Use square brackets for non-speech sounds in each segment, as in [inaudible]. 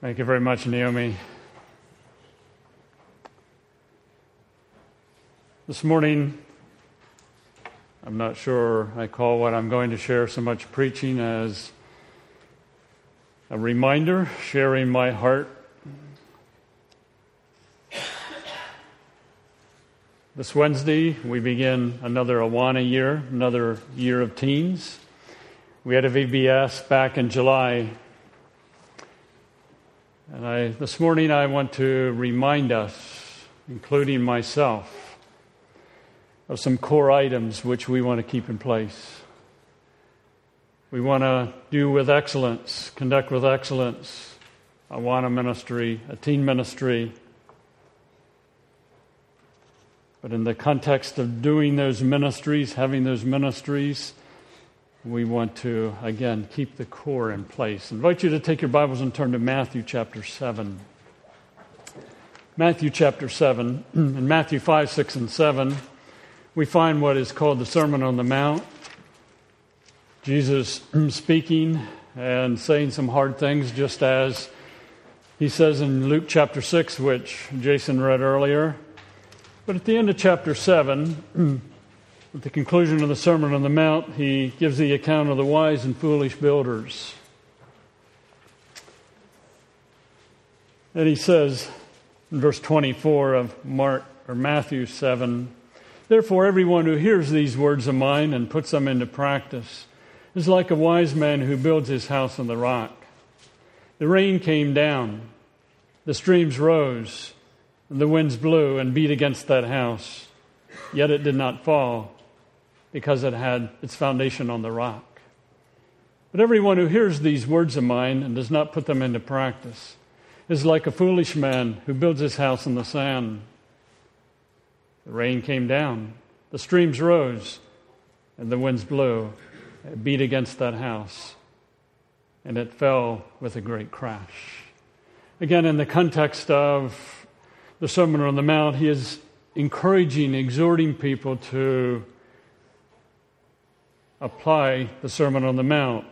Thank you very much, Naomi. This morning, I'm not sure I call what I'm going to share so much preaching as a reminder, sharing my heart. This Wednesday, we begin another Awana year, another year of teens. We had a VBS back in July and I, this morning I want to remind us, including myself, of some core items which we want to keep in place. We want to do with excellence, conduct with excellence I want a ministry, a teen ministry. But in the context of doing those ministries, having those ministries, we want to, again, keep the core in place. I invite you to take your Bibles and turn to Matthew chapter 7. Matthew chapter 7. [clears throat] In Matthew 5, 6, and 7, we find what is called the Sermon on the Mount. Jesus [clears throat] speaking and saying some hard things, just as he says in Luke chapter 6, which Jason read earlier. But at the end of chapter 7, [clears throat] At the conclusion of the Sermon on the Mount, he gives the account of the wise and foolish builders. And he says in verse 24 of Mark or Matthew 7, Therefore everyone who hears these words of mine and puts them into practice is like a wise man who builds his house on the rock. The rain came down, the streams rose, and the winds blew and beat against that house, yet it did not fall because it had its foundation on the rock. But everyone who hears these words of mine and does not put them into practice is like a foolish man who builds his house on the sand. The rain came down, the streams rose, and the winds blew. It beat against that house, and it fell with a great crash. Again, in the context of the Sermon on the Mount, he is encouraging, exhorting people to apply the Sermon on the Mount.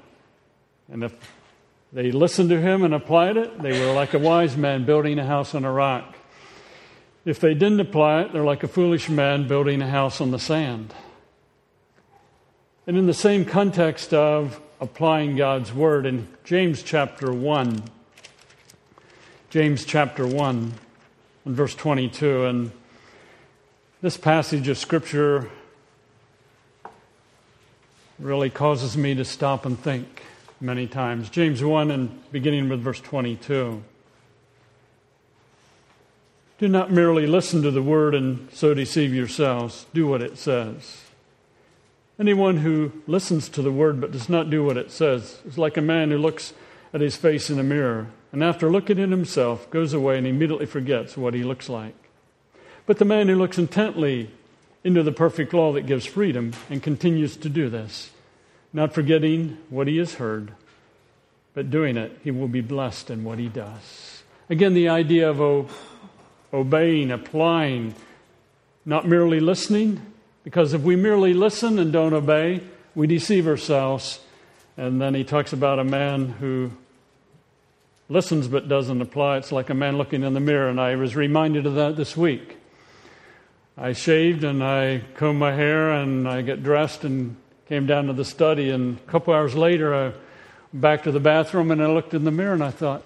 And if they listened to him and applied it, they were like a wise man building a house on a rock. If they didn't apply it, they're like a foolish man building a house on the sand. And in the same context of applying God's word, in James chapter 1, James chapter 1, and verse 22, and this passage of Scripture really causes me to stop and think many times. James 1 and beginning with verse 22. Do not merely listen to the word and so deceive yourselves. Do what it says. Anyone who listens to the word but does not do what it says is like a man who looks at his face in a mirror and after looking at himself goes away and immediately forgets what he looks like. But the man who looks intently into the perfect law that gives freedom and continues to do this, not forgetting what he has heard, but doing it, he will be blessed in what he does. Again, the idea of obeying, applying, not merely listening, because if we merely listen and don't obey, we deceive ourselves. And then he talks about a man who listens but doesn't apply. It's like a man looking in the mirror, and I was reminded of that this week. I shaved and I combed my hair and I get dressed and came down to the study. And a couple hours later, I back to the bathroom and I looked in the mirror and I thought,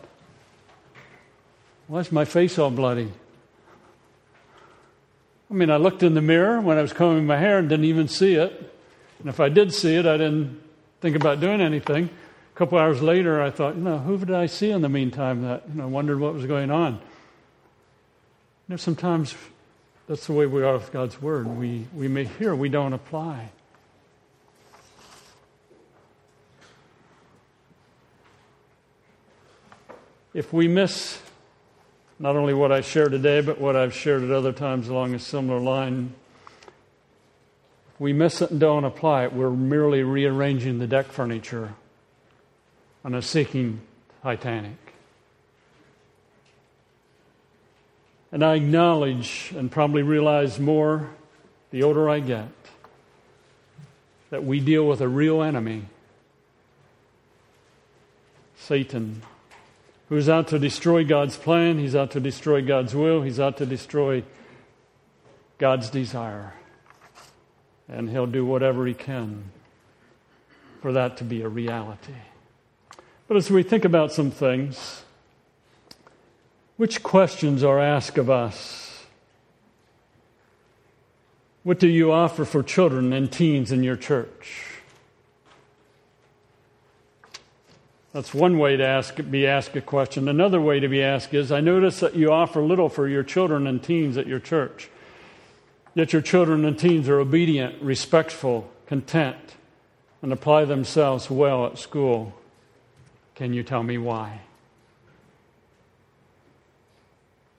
why is my face all bloody? I mean, I looked in the mirror when I was combing my hair and didn't even see it. And if I did see it, I didn't think about doing anything. A couple hours later, I thought, you know, who did I see in the meantime that, you know, wondered what was going on? You know, sometimes that's the way we are with God's Word. We, we may hear, we don't apply. If we miss not only what I share today, but what I've shared at other times along a similar line, we miss it and don't apply it, we're merely rearranging the deck furniture on a sinking Titanic. And I acknowledge and probably realize more the older I get that we deal with a real enemy Satan, who's out to destroy God's plan, he's out to destroy God's will, he's out to destroy God's desire. And he'll do whatever he can for that to be a reality. But as we think about some things, which questions are asked of us? What do you offer for children and teens in your church? That's one way to ask, be asked a question. Another way to be asked is I notice that you offer little for your children and teens at your church. Yet your children and teens are obedient, respectful, content, and apply themselves well at school. Can you tell me why?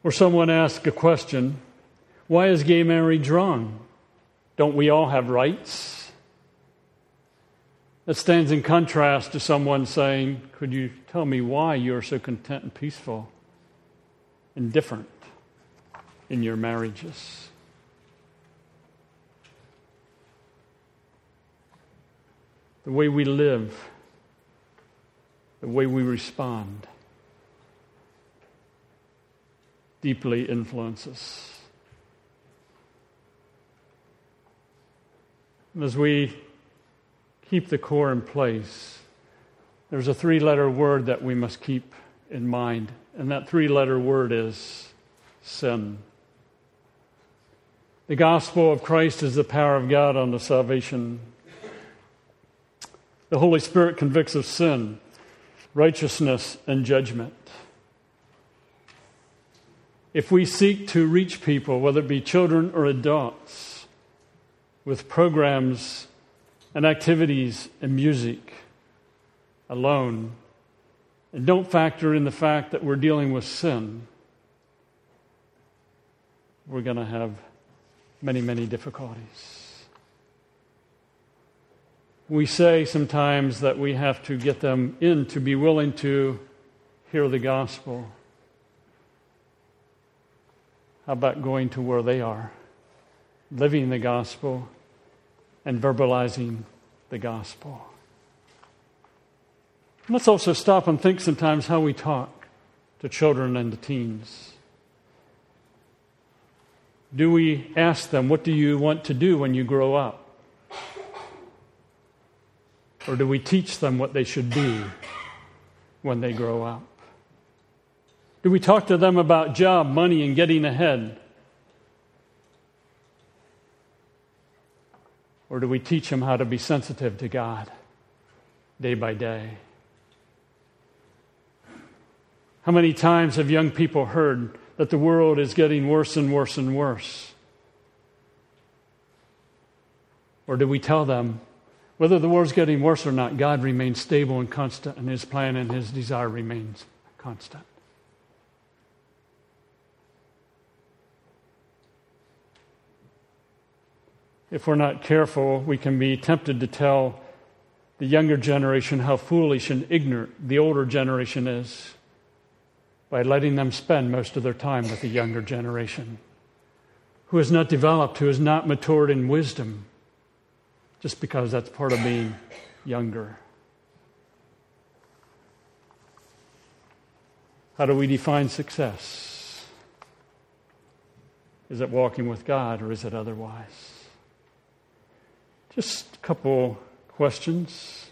Or someone asks a question Why is gay marriage wrong? Don't we all have rights? That stands in contrast to someone saying, Could you tell me why you're so content and peaceful and different in your marriages? The way we live, the way we respond, deeply influences. As we keep the core in place, there's a three letter word that we must keep in mind, and that three letter word is sin. The gospel of Christ is the power of God unto salvation. The Holy Spirit convicts of sin, righteousness, and judgment. If we seek to reach people, whether it be children or adults, with programs and activities and music alone and don't factor in the fact that we're dealing with sin, we're going to have many, many difficulties. We say sometimes that we have to get them in to be willing to hear the gospel. How about going to where they are, living the gospel? and verbalizing the gospel. Let's also stop and think sometimes how we talk to children and to teens. Do we ask them, What do you want to do when you grow up? Or do we teach them what they should be when they grow up? Do we talk to them about job, money, and getting ahead? Or do we teach them how to be sensitive to God day by day? How many times have young people heard that the world is getting worse and worse and worse? Or do we tell them, whether the world's getting worse or not, God remains stable and constant, and His plan and His desire remains constant? If we're not careful, we can be tempted to tell the younger generation how foolish and ignorant the older generation is by letting them spend most of their time with the younger generation who has not developed, who has not matured in wisdom, just because that's part of being younger. How do we define success? Is it walking with God or is it otherwise? Just a couple questions.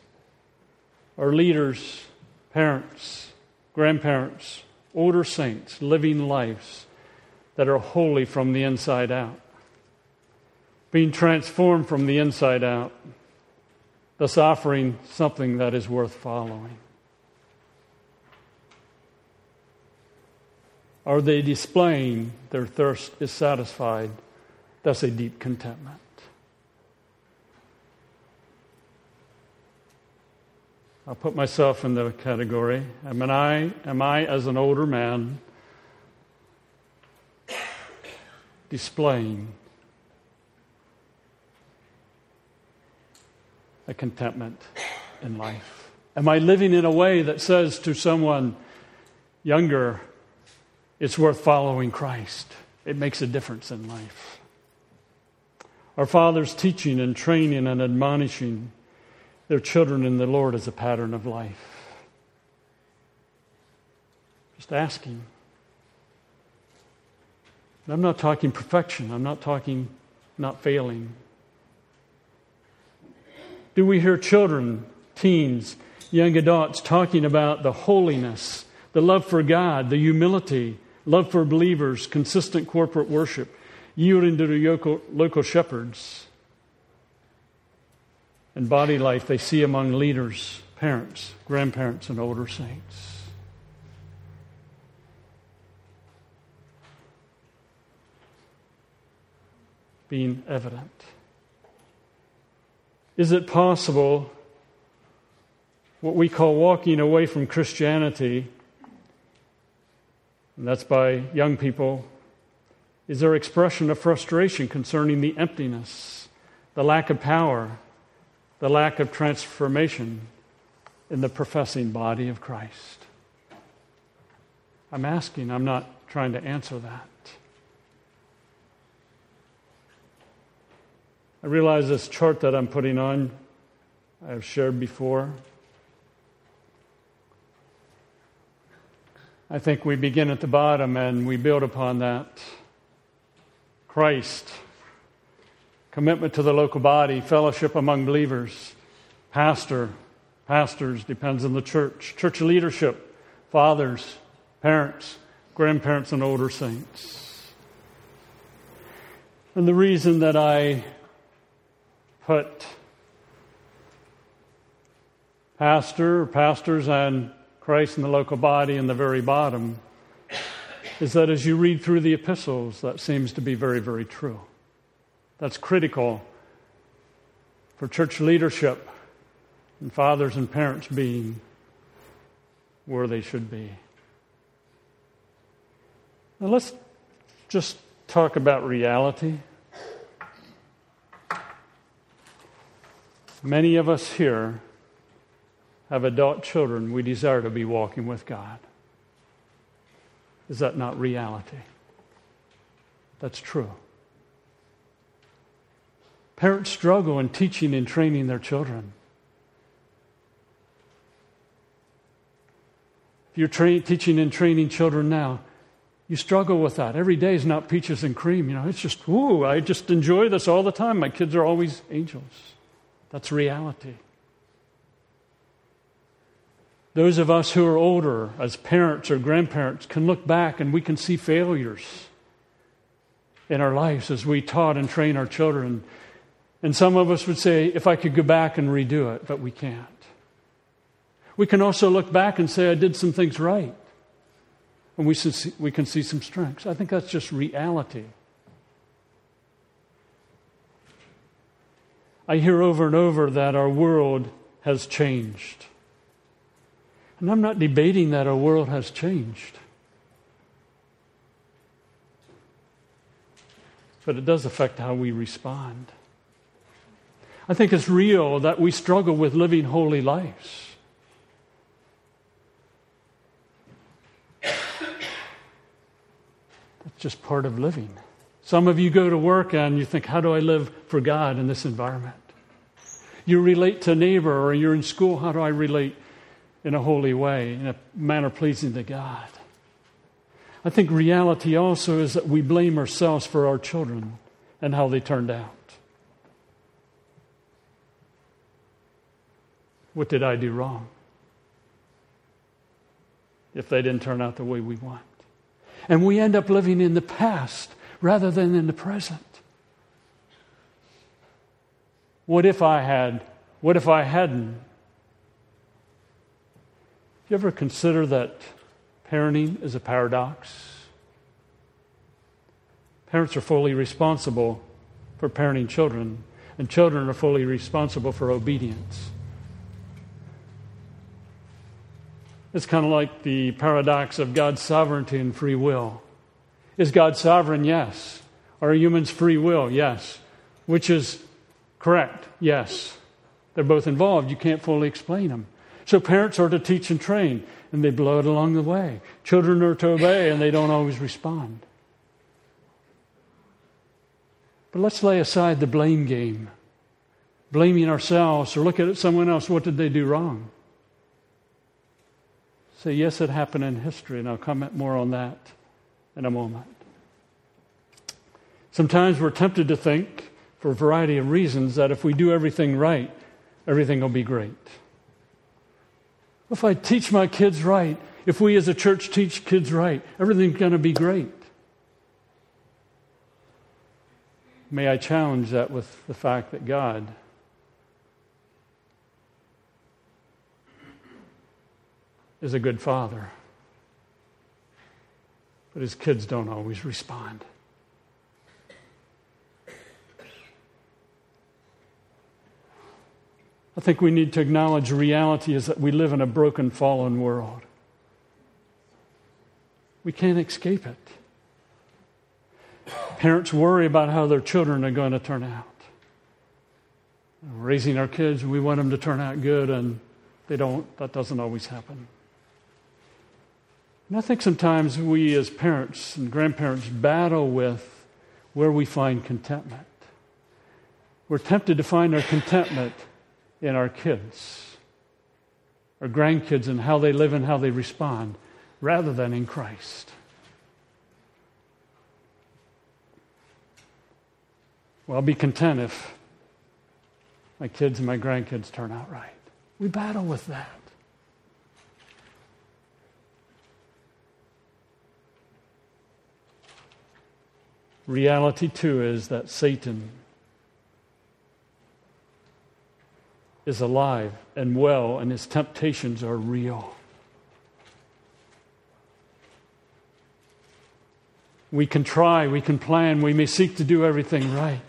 Our leaders, parents, grandparents, older saints living lives that are holy from the inside out, being transformed from the inside out, thus offering something that is worth following. Are they displaying their thirst is satisfied? That's a deep contentment. I'll put myself in the category. Am I, am I, as an older man, displaying a contentment in life? Am I living in a way that says to someone younger, it's worth following Christ? It makes a difference in life. Our Father's teaching and training and admonishing their children in the Lord as a pattern of life. Just asking. And I'm not talking perfection, I'm not talking not failing. Do we hear children, teens, young adults talking about the holiness, the love for God, the humility, love for believers, consistent corporate worship, yielding to the local, local shepherds, and body life they see among leaders, parents, grandparents, and older saints? Being evident. Is it possible what we call walking away from Christianity, and that's by young people, is their expression of frustration concerning the emptiness, the lack of power, the lack of transformation in the professing body of Christ? I'm asking, I'm not trying to answer that. I realize this chart that I'm putting on, I've shared before. I think we begin at the bottom and we build upon that. Christ, commitment to the local body, fellowship among believers, pastor, pastors, depends on the church, church leadership, fathers, parents, grandparents, and older saints. And the reason that I put pastor, pastors, and Christ in the local body in the very bottom is that as you read through the epistles, that seems to be very, very true. That's critical for church leadership and fathers and parents being where they should be. Now let's just talk about reality. Many of us here have adult children we desire to be walking with God. Is that not reality? That's true. Parents struggle in teaching and training their children. If you're tra- teaching and training children now, you struggle with that. Every day is not peaches and cream. You know, it's just, ooh, I just enjoy this all the time. My kids are always angels. That's reality. Those of us who are older, as parents or grandparents, can look back and we can see failures in our lives as we taught and trained our children. And some of us would say, if I could go back and redo it, but we can't. We can also look back and say, I did some things right. And we, we can see some strengths. I think that's just reality. I hear over and over that our world has changed. And I'm not debating that our world has changed. But it does affect how we respond. I think it's real that we struggle with living holy lives. That's just part of living. Some of you go to work and you think, how do I live for God in this environment? You relate to neighbor or you're in school, how do I relate in a holy way, in a manner pleasing to God? I think reality also is that we blame ourselves for our children and how they turned out. What did I do wrong? If they didn't turn out the way we want. And we end up living in the past rather than in the present. What if I had? What if I hadn't? You ever consider that parenting is a paradox? Parents are fully responsible for parenting children, and children are fully responsible for obedience. It's kind of like the paradox of God's sovereignty and free will. Is God sovereign? Yes. Are humans free will? Yes. Which is correct? Yes. They're both involved. You can't fully explain them. So parents are to teach and train, and they blow it along the way. Children are to obey, and they don't always respond. But let's lay aside the blame game, blaming ourselves or looking at someone else. What did they do wrong? Say, yes, it happened in history, and I'll comment more on that in a moment. Sometimes we're tempted to think, for a variety of reasons, that if we do everything right, everything will be great. If I teach my kids right, if we as a church teach kids right, everything's going to be great. May I challenge that with the fact that God is a good father, but his kids don't always respond. I think we need to acknowledge reality is that we live in a broken, fallen world. We can't escape it. Parents worry about how their children are going to turn out. Raising our kids, we want them to turn out good, and they don't. That doesn't always happen. And I think sometimes we as parents and grandparents battle with where we find contentment. We're tempted to find our contentment in our kids, our grandkids, and how they live and how they respond, rather than in Christ. Well, I'll be content if my kids and my grandkids turn out right. We battle with that. Reality, too, is that Satan is alive and well, and his temptations are real. We can try, we can plan, we may seek to do everything right.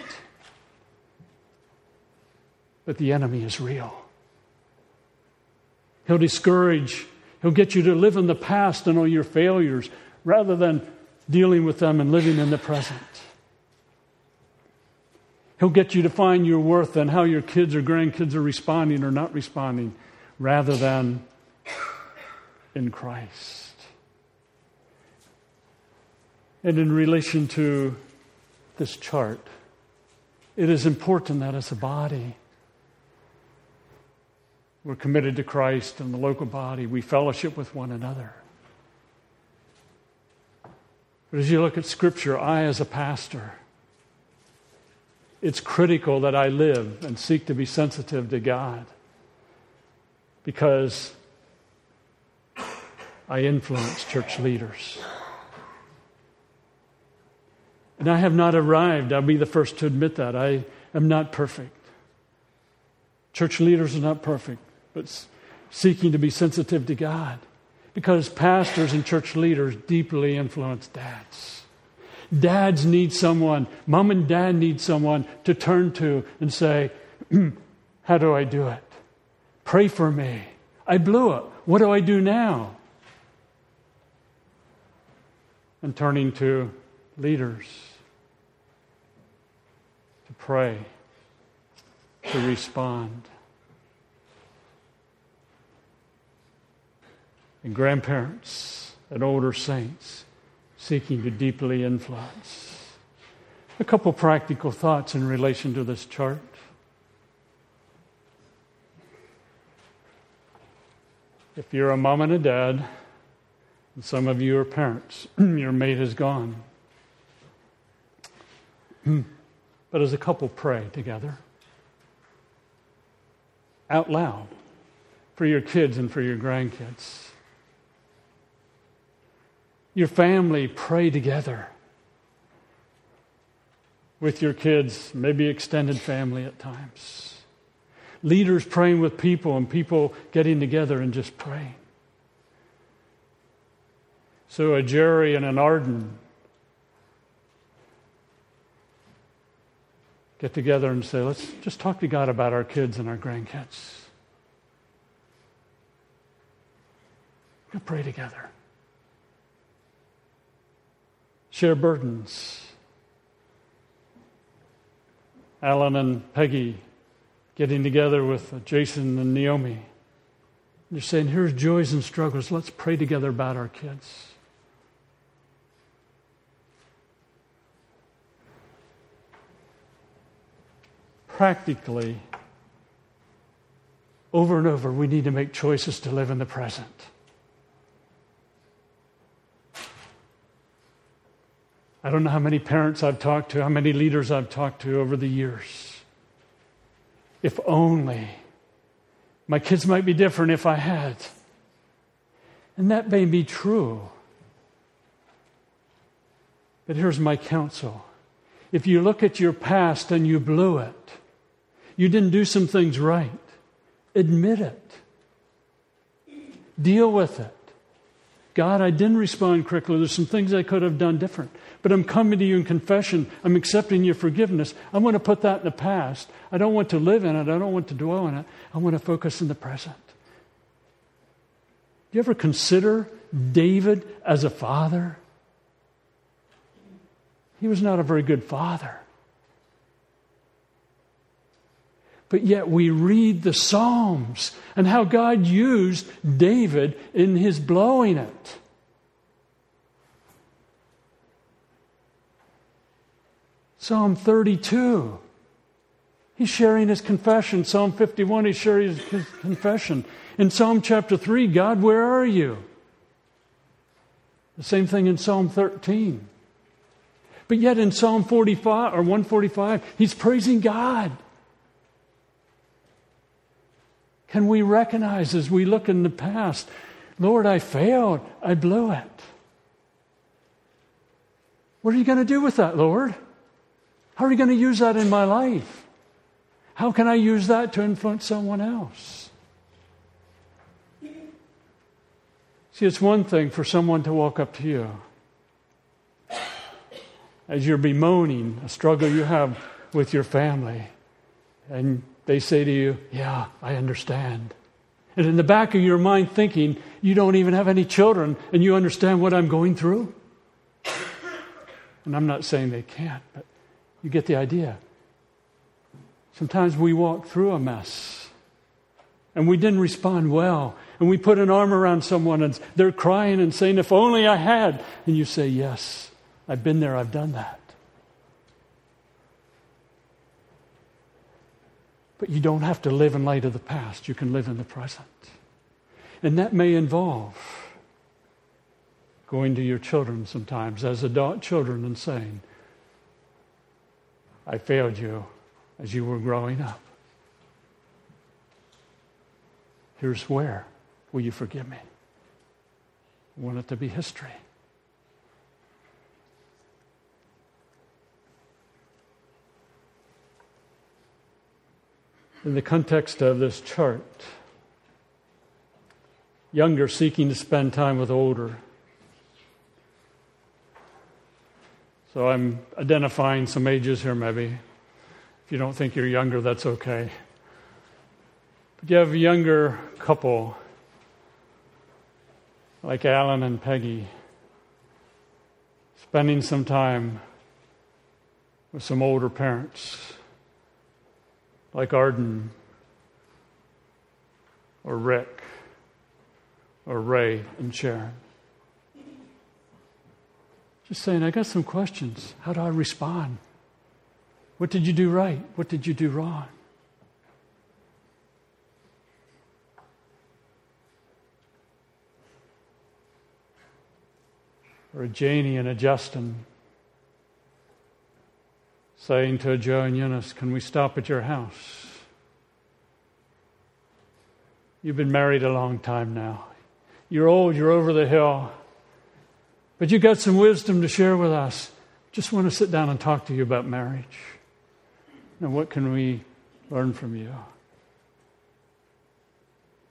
But the enemy is real. He'll discourage, he'll get you to live in the past and all your failures rather than dealing with them and living in the present. He'll get you to find your worth and how your kids or grandkids are responding or not responding rather than in Christ. And in relation to this chart, it is important that as a body, we're committed to Christ and the local body. We fellowship with one another. But as you look at Scripture, I, as a pastor, it's critical that I live and seek to be sensitive to God because I influence church leaders. And I have not arrived. I'll be the first to admit that. I am not perfect. Church leaders are not perfect, but seeking to be sensitive to God because pastors and church leaders deeply influence dads. Dads need someone, mom and dad need someone to turn to and say, [clears throat] How do I do it? Pray for me. I blew it. What do I do now? And turning to leaders to pray, to respond. And grandparents and older saints seeking to deeply influence. A couple practical thoughts in relation to this chart. If you're a mom and a dad, and some of you are parents, [clears throat] your mate is gone. but as a couple, pray together out loud for your kids and for your grandkids. Your family, pray together with your kids, maybe extended family at times. Leaders praying with people and people getting together and just praying. So a Jerry and an Arden get together and say, let's just talk to God about our kids and our grandkids. We'll pray together share burdens. Alan and Peggy getting together with Jason and Naomi. They're saying, here's joys and struggles. Let's pray together about our kids. Practically, over and over, we need to make choices to live in the present. I don't know how many parents I've talked to, how many leaders I've talked to over the years. If only my kids might be different if I had. And that may be true. But here's my counsel if you look at your past and you blew it, you didn't do some things right, admit it, deal with it. God, I didn't respond correctly. There's some things I could have done different. But I'm coming to you in confession. I'm accepting your forgiveness. I want to put that in the past. I don't want to live in it. I don't want to dwell in it. I want to focus in the present. Do you ever consider David as a father? He was not a very good father. But yet we read the Psalms and how God used David in his blowing it. Psalm 32. He's sharing his confession. Psalm 51, he's sharing his confession. In Psalm chapter 3, God, where are you? The same thing in Psalm 13. But yet in Psalm 45 or 145, he's praising God. Can we recognize as we look in the past, Lord, I failed, I blew it? What are you going to do with that, Lord? How are you going to use that in my life? How can I use that to influence someone else? See, it's one thing for someone to walk up to you as you're bemoaning a struggle you have with your family, and they say to you, Yeah, I understand. And in the back of your mind, thinking, You don't even have any children, and you understand what I'm going through? And I'm not saying they can't, but you get the idea. Sometimes we walk through a mess and we didn't respond well. And we put an arm around someone and they're crying and saying, If only I had. And you say, Yes, I've been there, I've done that. But you don't have to live in light of the past, you can live in the present. And that may involve going to your children sometimes as adult children and saying, I failed you as you were growing up. Here's where. Will you forgive me? I want it to be history. In the context of this chart. Younger seeking to spend time with older. So I'm identifying some ages here, maybe. If you don't think you're younger, that's okay. But you have a younger couple like Alan and Peggy spending some time with some older parents like Arden or Rick or Ray and Sharon. Just saying, I got some questions. How do I respond? What did you do right? What did you do wrong? Or a Janie and a Justin saying to Joe and Eunice, Can we stop at your house? You've been married a long time now. You're old, you're over the hill, but you've got some wisdom to share with us. Just want to sit down and talk to you about marriage. And what can we learn from you?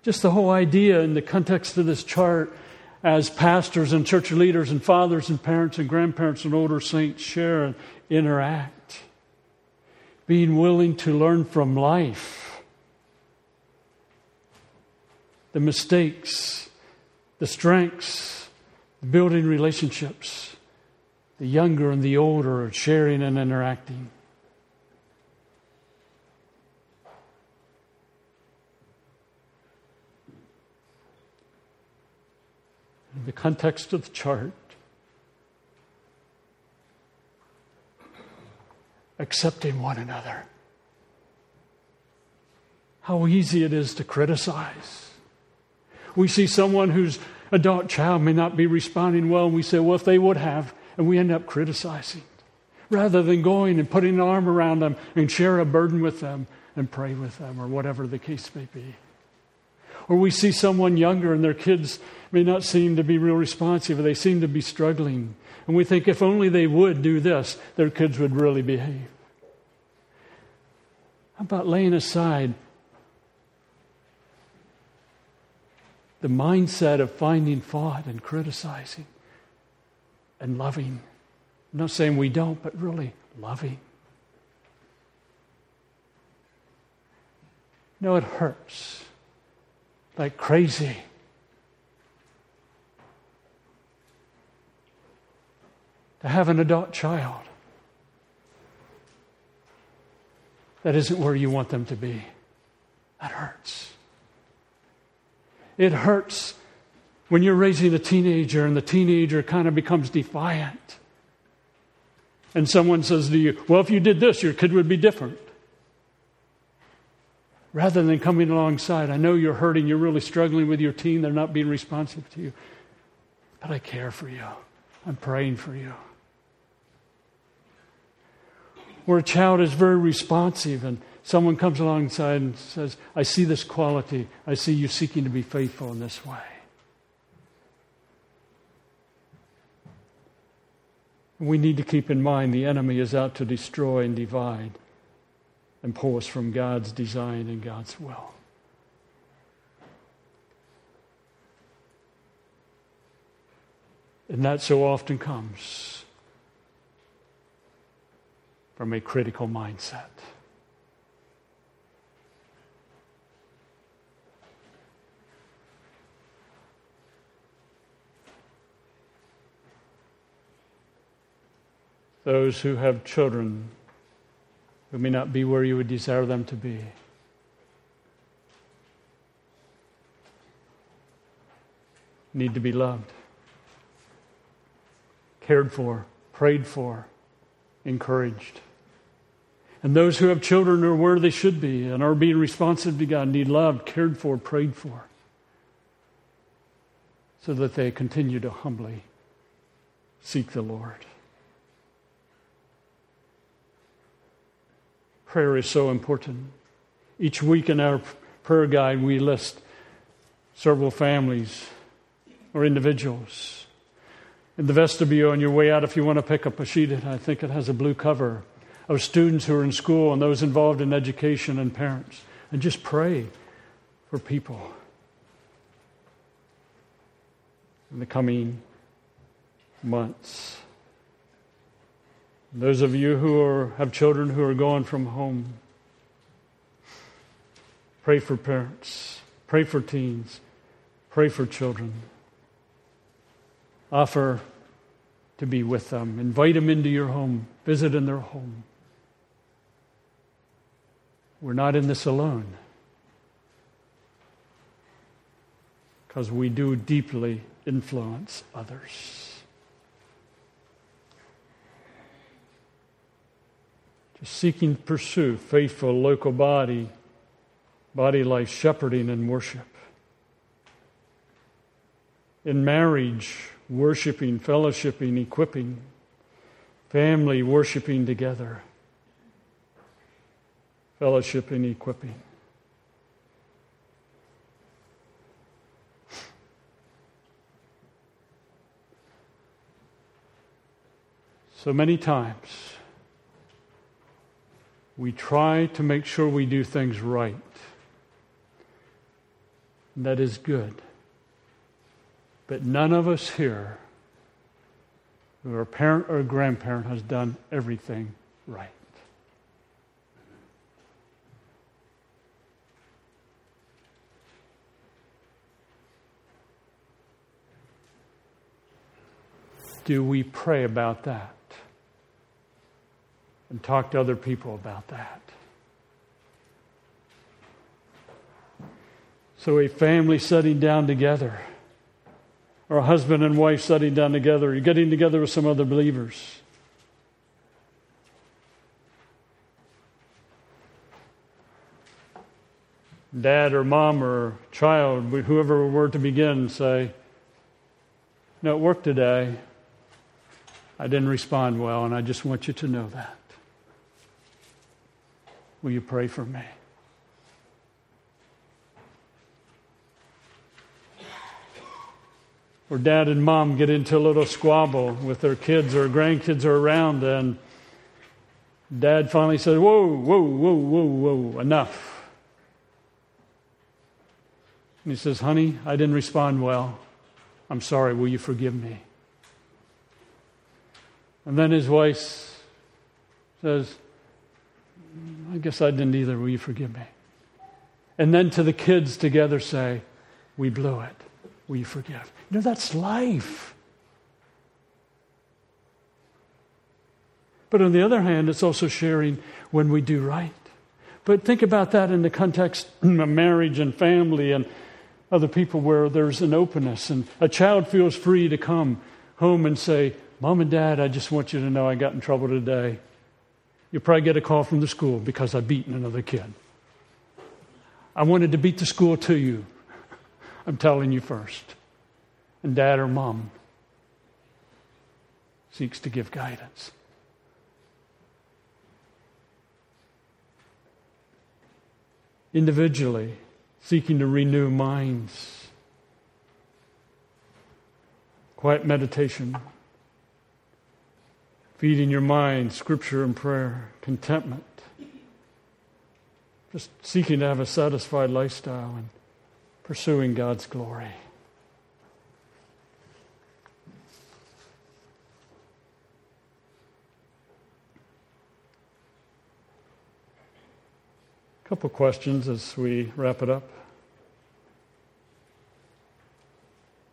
Just the whole idea in the context of this chart as pastors and church leaders and fathers and parents and grandparents and older saints share and interact being willing to learn from life. The mistakes, the strengths, building relationships, the younger and the older sharing and interacting. In the context of the chart, accepting one another. How easy it is to criticize. We see someone whose adult child may not be responding well, and we say, well, if they would have, and we end up criticizing rather than going and putting an arm around them and share a burden with them and pray with them or whatever the case may be. Or we see someone younger and their kids may not seem to be real responsive or they seem to be struggling. And we think if only they would do this, their kids would really behave. How about laying aside the mindset of finding fault and criticizing and loving? I'm not saying we don't, but really loving. No, it hurts like crazy. To have an adult child that isn't where you want them to be. That hurts. It hurts when you're raising a teenager and the teenager kind of becomes defiant. And someone says to you, Well, if you did this, your kid would be different rather than coming alongside. I know you're hurting, you're really struggling with your teen, they're not being responsive to you. But I care for you, I'm praying for you. Where a child is very responsive and someone comes alongside and says, I see this quality, I see you seeking to be faithful in this way. We need to keep in mind the enemy is out to destroy and divide and pull us from God's design and God's will. And that so often comes from a critical mindset. Those who have children who may not be where you would desire them to be. Need to be loved, cared for, prayed for, encouraged. And those who have children are where they should be and are being responsive to God need loved, cared for, prayed for, so that they continue to humbly seek the Lord. Prayer is so important. Each week in our prayer guide, we list several families or individuals. In the vestibule on your way out, if you want to pick up a sheet, I think it has a blue cover of students who are in school and those involved in education and parents. And just pray for people in the coming months. Those of you who are, have children who are going from home, pray for parents, pray for teens, pray for children. Offer to be with them, invite them into your home, visit in their home. We're not in this alone because we do deeply influence others. to seeking to pursue faithful local body, body life, shepherding and worship. In marriage, worshiping, fellowshipping, equipping, family worshiping together, fellowshipping, equipping. So many times, we try to make sure we do things right. And That is good. But none of us here, are a parent or a grandparent, has done everything right. Do we pray about that? and talk to other people about that. So, a family sitting down together, or a husband and wife sitting down together, or getting together with some other believers. Dad or mom or child, whoever were to begin, say, No, at work today, I didn't respond well, and I just want you to know that. Will you pray for me? Or dad and mom get into a little squabble with their kids or grandkids are around, and dad finally says, Whoa, whoa, whoa, whoa, whoa, enough. And he says, Honey, I didn't respond well. I'm sorry. Will you forgive me? And then his wife says, I guess I didn't either. Will you forgive me? And then to the kids together say, We blew it. Will you forgive? You know, that's life. But on the other hand, it's also sharing when we do right. But think about that in the context [clears throat] of marriage and family and other people where there's an openness and a child feels free to come home and say, Mom and Dad, I just want you to know I got in trouble today. You'll probably get a call from the school because I've beaten another kid. I wanted to beat the school to you. I'm telling you first. And dad or mom seeks to give guidance. Individually, seeking to renew minds. Quiet meditation, feeding your mind, scripture and prayer, contentment, just seeking to have a satisfied lifestyle and pursuing God's glory. Couple questions as we wrap it up.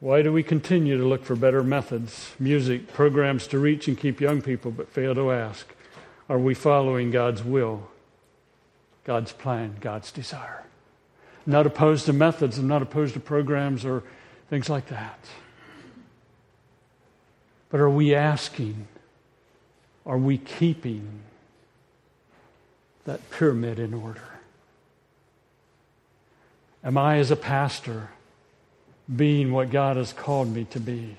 Why do we continue to look for better methods, music, programs to reach and keep young people, but fail to ask, are we following God's will, God's plan, God's desire? I'm not opposed to methods, I'm not opposed to programs or things like that. But are we asking, are we keeping that pyramid in order? Am I, as a pastor, being what God has called me to be.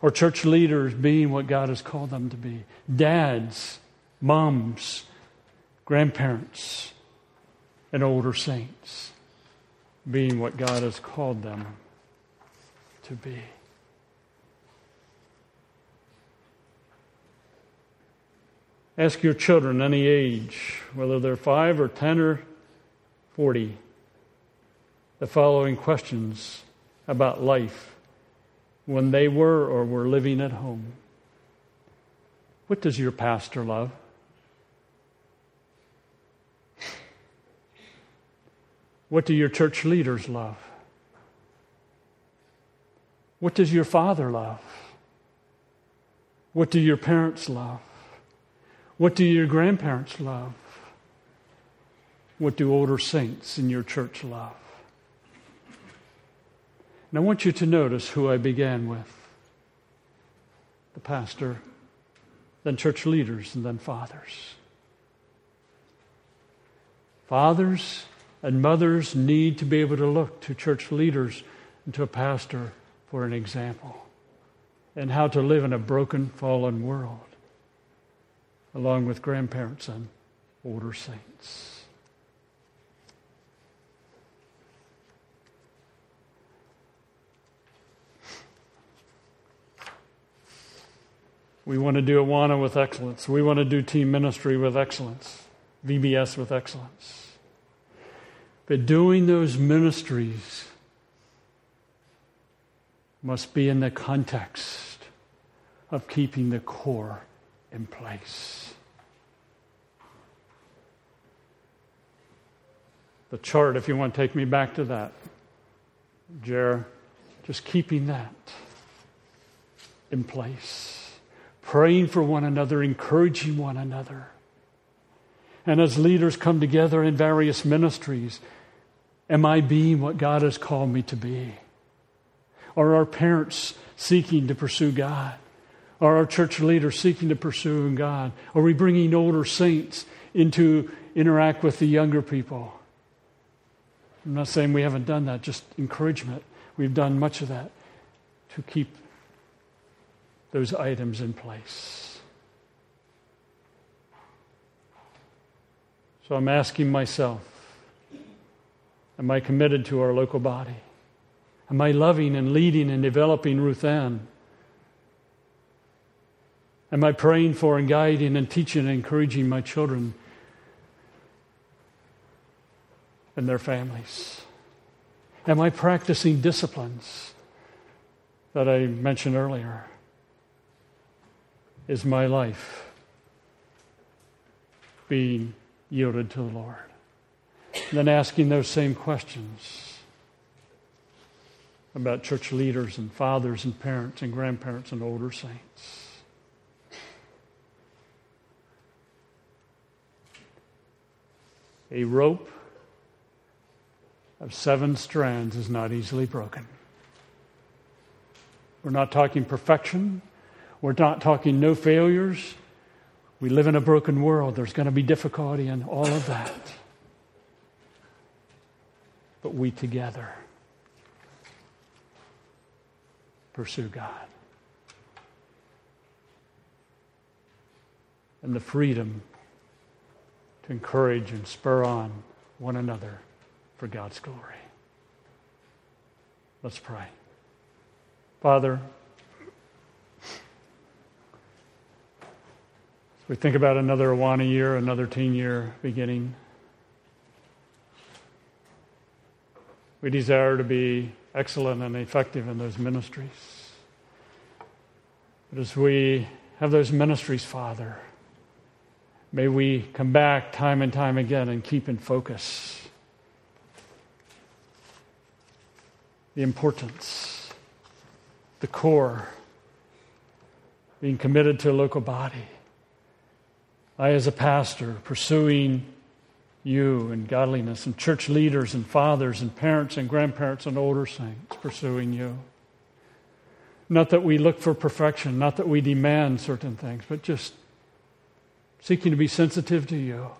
Or church leaders being what God has called them to be. Dads, moms, grandparents, and older saints being what God has called them to be. Ask your children, any age, whether they're five or ten or forty the following questions about life when they were or were living at home. What does your pastor love? What do your church leaders love? What does your father love? What do your parents love? What do your grandparents love? What do older saints in your church love? And I want you to notice who I began with the pastor, then church leaders, and then fathers. Fathers and mothers need to be able to look to church leaders and to a pastor for an example and how to live in a broken, fallen world, along with grandparents and older saints. We want to do Awana with excellence. We want to do team ministry with excellence, VBS with excellence. But doing those ministries must be in the context of keeping the core in place. The chart, if you want to take me back to that, Jer, just keeping that in place praying for one another, encouraging one another. And as leaders come together in various ministries, am I being what God has called me to be? Are our parents seeking to pursue God? Are our church leaders seeking to pursue God? Are we bringing older saints into interact with the younger people? I'm not saying we haven't done that, just encouragement. We've done much of that to keep those items in place. So I'm asking myself Am I committed to our local body? Am I loving and leading and developing Ruth Ann? Am I praying for and guiding and teaching and encouraging my children and their families? Am I practicing disciplines that I mentioned earlier? Is my life being yielded to the Lord? And then asking those same questions about church leaders and fathers and parents and grandparents and older saints. A rope of seven strands is not easily broken. We're not talking perfection. We're not talking no failures. We live in a broken world. There's going to be difficulty and all of that. But we together pursue God. And the freedom to encourage and spur on one another for God's glory. Let's pray. Father, we think about another Awana year, another teen year beginning, we desire to be excellent and effective in those ministries. But as we have those ministries, Father, May we come back time and time again and keep in focus the importance, the core, being committed to a local body. I, as a pastor, pursuing you and godliness, and church leaders and fathers and parents and grandparents and older saints pursuing you. Not that we look for perfection, not that we demand certain things, but just seeking to be sensitive to you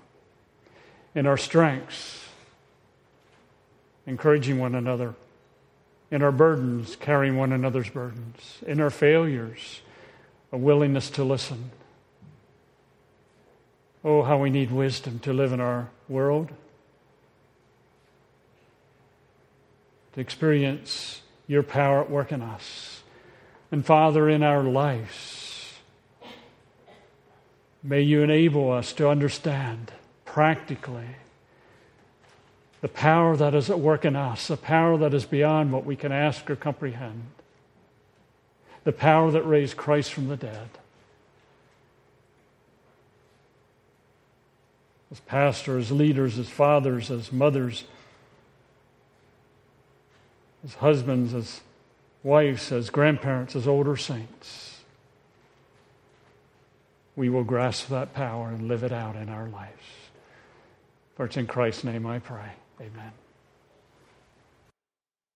in our strengths, encouraging one another, in our burdens, carrying one another's burdens, in our failures, a willingness to listen. Oh, how we need wisdom to live in our world, to experience your power at work in us. And Father, in our lives, May you enable us to understand practically the power that is at work in us, the power that is beyond what we can ask or comprehend, the power that raised Christ from the dead. As pastors, as leaders, as fathers, as mothers, as husbands, as wives, as grandparents, as older saints we will grasp that power and live it out in our lives. For it's in Christ's name I pray. Amen.